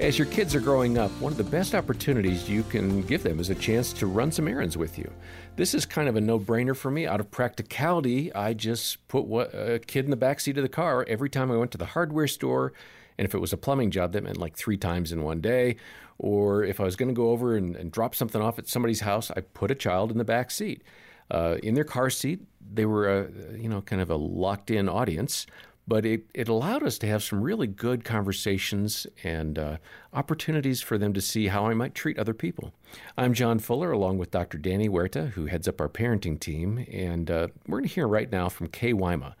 As your kids are growing up, one of the best opportunities you can give them is a chance to run some errands with you. This is kind of a no brainer for me. Out of practicality, I just put a kid in the back seat of the car every time I went to the hardware store. And if it was a plumbing job, that meant like three times in one day. Or if I was going to go over and, and, drop something off at somebody's house, I put a child in the back seat. Uh, in their car seat, they were a, you know, kind of a locked in audience but it, it allowed us to have some really good conversations and uh, opportunities for them to see how I might treat other people. I'm John Fuller, along with Dr. Danny Huerta, who heads up our parenting team, and uh, we're going to hear right now from Kay Wyma.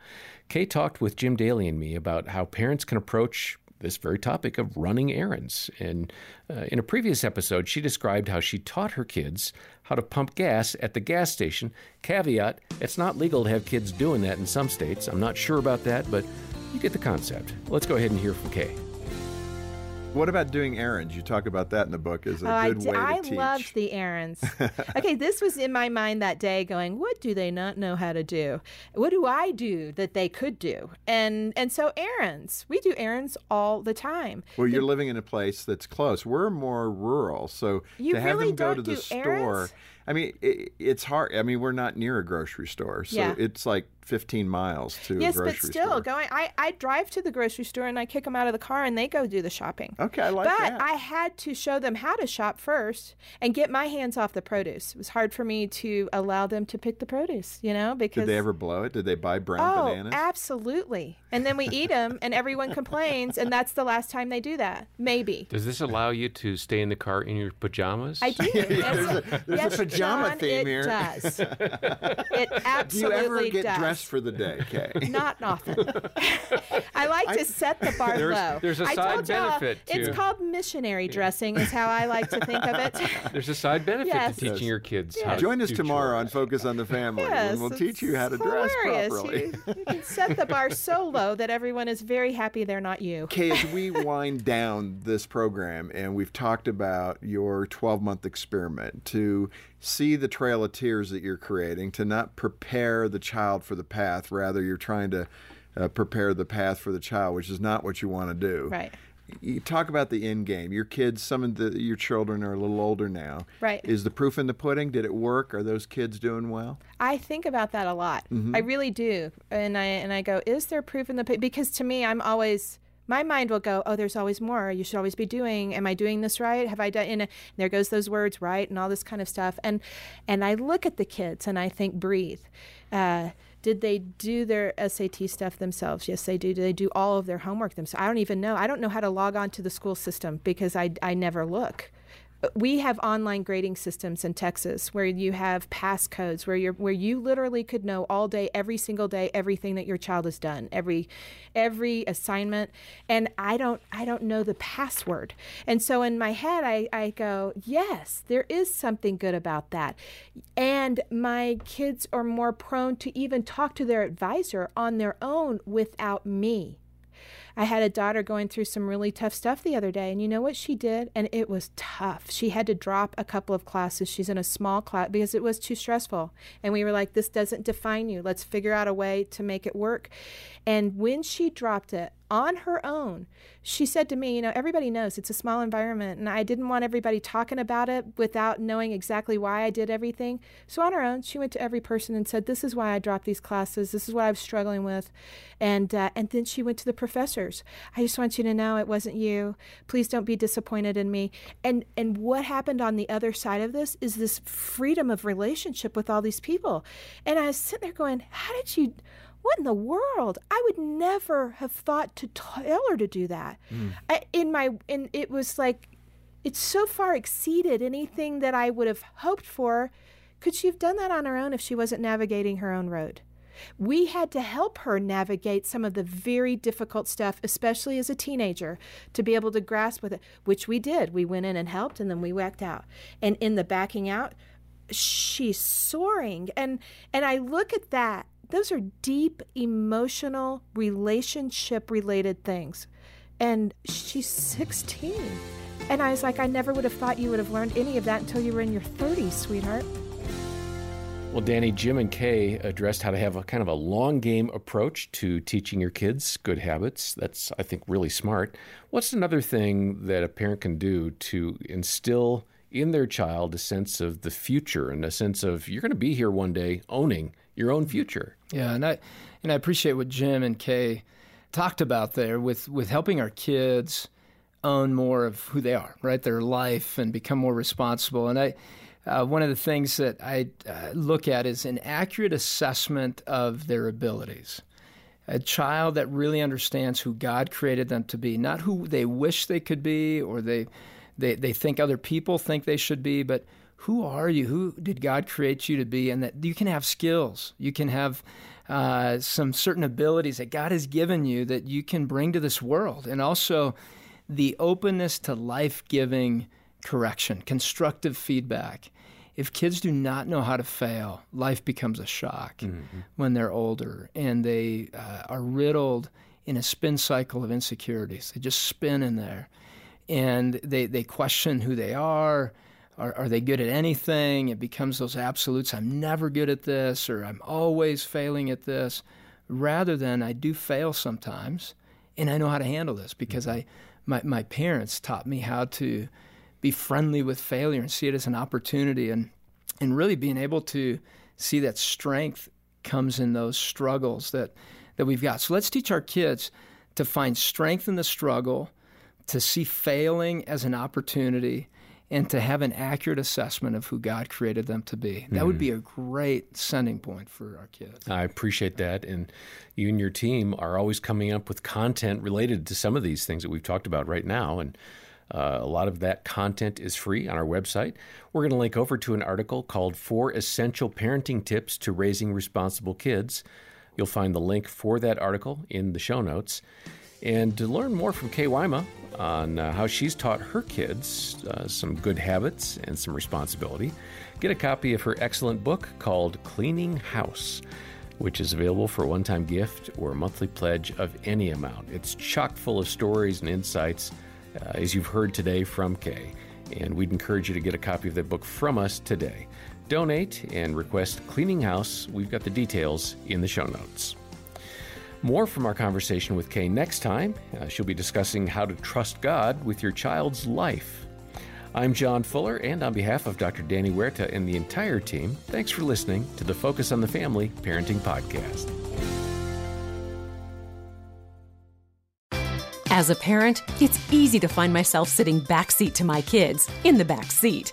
Kay talked with Jim Daly and me about how parents can approach this very topic of running errands. And uh, in a previous episode, she described how she taught her kids how to pump gas at the gas station. Caveat it's not legal to have kids doing that in some states. I'm not sure about that, but you get the concept. Let's go ahead and hear from Kay. What about doing errands? You talk about that in the book as a good way to I teach. I loved the errands. okay, this was in my mind that day going, what do they not know how to do? What do I do that they could do? And and so errands. We do errands all the time. Well, the, you're living in a place that's close. We're more rural, so to have really them go to the store errands? I mean, it, it's hard. I mean, we're not near a grocery store, so yeah. it's like 15 miles to yes, a grocery but still, store. going. I, I drive to the grocery store and I kick them out of the car and they go do the shopping. Okay, I like but that. But I had to show them how to shop first and get my hands off the produce. It was hard for me to allow them to pick the produce, you know, because did they ever blow it? Did they buy brown oh, bananas? absolutely. And then we eat them and everyone complains, and that's the last time they do that. Maybe. Does this allow you to stay in the car in your pajamas? I do. yeah, there's a, there's yes, a pajama John, theme it here. Does. It absolutely Do you ever get does. dressed for the day, Kay? Not often. I like I- to set the bar There's- low. there's a I side told benefit to- It's called missionary dressing, is how I like to think of it. There's a side benefit Yes. to teaching Yes. your kids how to Join us do tomorrow on. Focus on the Family, Yes, and we'll teach you how to it's dress hilarious. properly. You, you can set the bar so low that everyone is very happy they're not you. Kay, as we wind down this program, and we've talked about your 12 month experiment to see the trail of tears that you're creating, to not prepare the child for the path, rather, you're trying to uh, prepare the path for the child, which is not what you want to do. Right. You talk about the end game. Your kids, some of the, your children are a little older now. Right. Is the proof in the pudding? Did it work? Are those kids doing well? I think about that a lot. Mm-hmm. I really do, and I and I go, is there proof in the pi-" because to me, I'm always my mind will go, oh, there's always more. You should always be doing. Am I doing this right? Have I done? And there goes those words right and all this kind of stuff. And and I look at the kids and I think, breathe. Uh, did they do their SAT stuff themselves? Yes, they do. Do they do all of their homework themselves? I don't even know. I don't know how to log on to the school system because I I never look we have online grading systems in Texas where you have passcodes where you where you literally could know all day every single day everything that your child has done every every assignment. And I don't I don't know the password. And so in my head I, I go yes there is something good about that. And my kids are more prone to even talk to their advisor on their own without me I had a daughter going through some really tough stuff the other day, and you know what she did? And it was tough. She had to drop a couple of classes. She's in a small class because it was too stressful. And we were like, this doesn't define you. Let's figure out a way to make it work. And when she dropped it, on her own, she said to me, You know, everybody knows it's a small environment, and I didn't want everybody talking about it without knowing exactly why I did everything. So on her own, she went to every person and said, This is why I dropped these classes. This is what I was struggling with. And, uh, and then she went to the professors. I just want you to know it wasn't you. Please don't be disappointed in me. And, and what happened on the other side of this is this freedom of relationship with all these people. And I was sitting there going, How did you? What in the world? I would never have thought to tell her to do that. Mm. I, in my, and it was like, it so far exceeded anything that I would have hoped for. Could she have done that on her own if she wasn't navigating her own road? We had to help her navigate some of the very difficult stuff, especially as a teenager, to be able to grasp with it, which we did. We went in and helped, and then we whacked out. And in the backing out, she's soaring. And and I look at that those are deep emotional relationship related things and she's 16 and i was like i never would have thought you would have learned any of that until you were in your 30s sweetheart Well, Danny, Jim and Kay addressed how to have a kind of a long game approach to teaching your kids good habits. That's, I think, really smart. What's another thing that a parent can do to instill in their child a sense of the future and a sense of you're going to be here one day owning your own future? Yeah, and I and I appreciate what Jim and Kay talked about there with with helping our kids own more of who they are, right? Their life and become more responsible. And I uh, one of the things that I uh, look at is an accurate assessment of their abilities. A child that really understands who God created them to be, not who they wish they could be or they, they, they think other people think they should be, but who are you? Who did God create you to be? And that you can have skills, you can have uh, some certain abilities that God has given you that you can bring to this world, and also the openness to life giving correction, constructive feedback. If kids do not know how to fail, life becomes a shock mm-hmm. when they're older and they uh, are riddled in a spin cycle of insecurities. They just spin in there and they, they question who they are. Are, are they good at anything? It becomes those absolutes I'm never good at this or I'm always failing at this, rather than I do fail sometimes and I know how to handle this because mm-hmm. I my, my parents taught me how to be friendly with failure and see it as an opportunity and and really being able to see that strength comes in those struggles that that we've got. So let's teach our kids to find strength in the struggle, to see failing as an opportunity, and to have an accurate assessment of who God created them to be. That mm. would be a great sending point for our kids. I appreciate that. And you and your team are always coming up with content related to some of these things that we've talked about right now. And uh, a lot of that content is free on our website. We're going to link over to an article called Four Essential Parenting Tips to Raising Responsible Kids. You'll find the link for that article in the show notes. And to learn more from Kay Wyma on uh, how she's taught her kids uh, some good habits and some responsibility, get a copy of her excellent book called Cleaning House which is available for a one time gift or a monthly pledge of any amount. It's chock full of stories and insights uh, as you've heard today from Kay. And we'd encourage you to get a copy of that book from us today. Donate and request Cleaning House. We've got the details in the show notes. More from our conversation with Kay next time. Uh, she'll be discussing how to trust God with your child's life. I'm John Fuller, and on behalf of Dr. Danny Huerta and the entire team, thanks for listening to the Focus on the Family Parenting Podcast. As a parent, it's easy to find myself sitting backseat to my kids, in the back seat.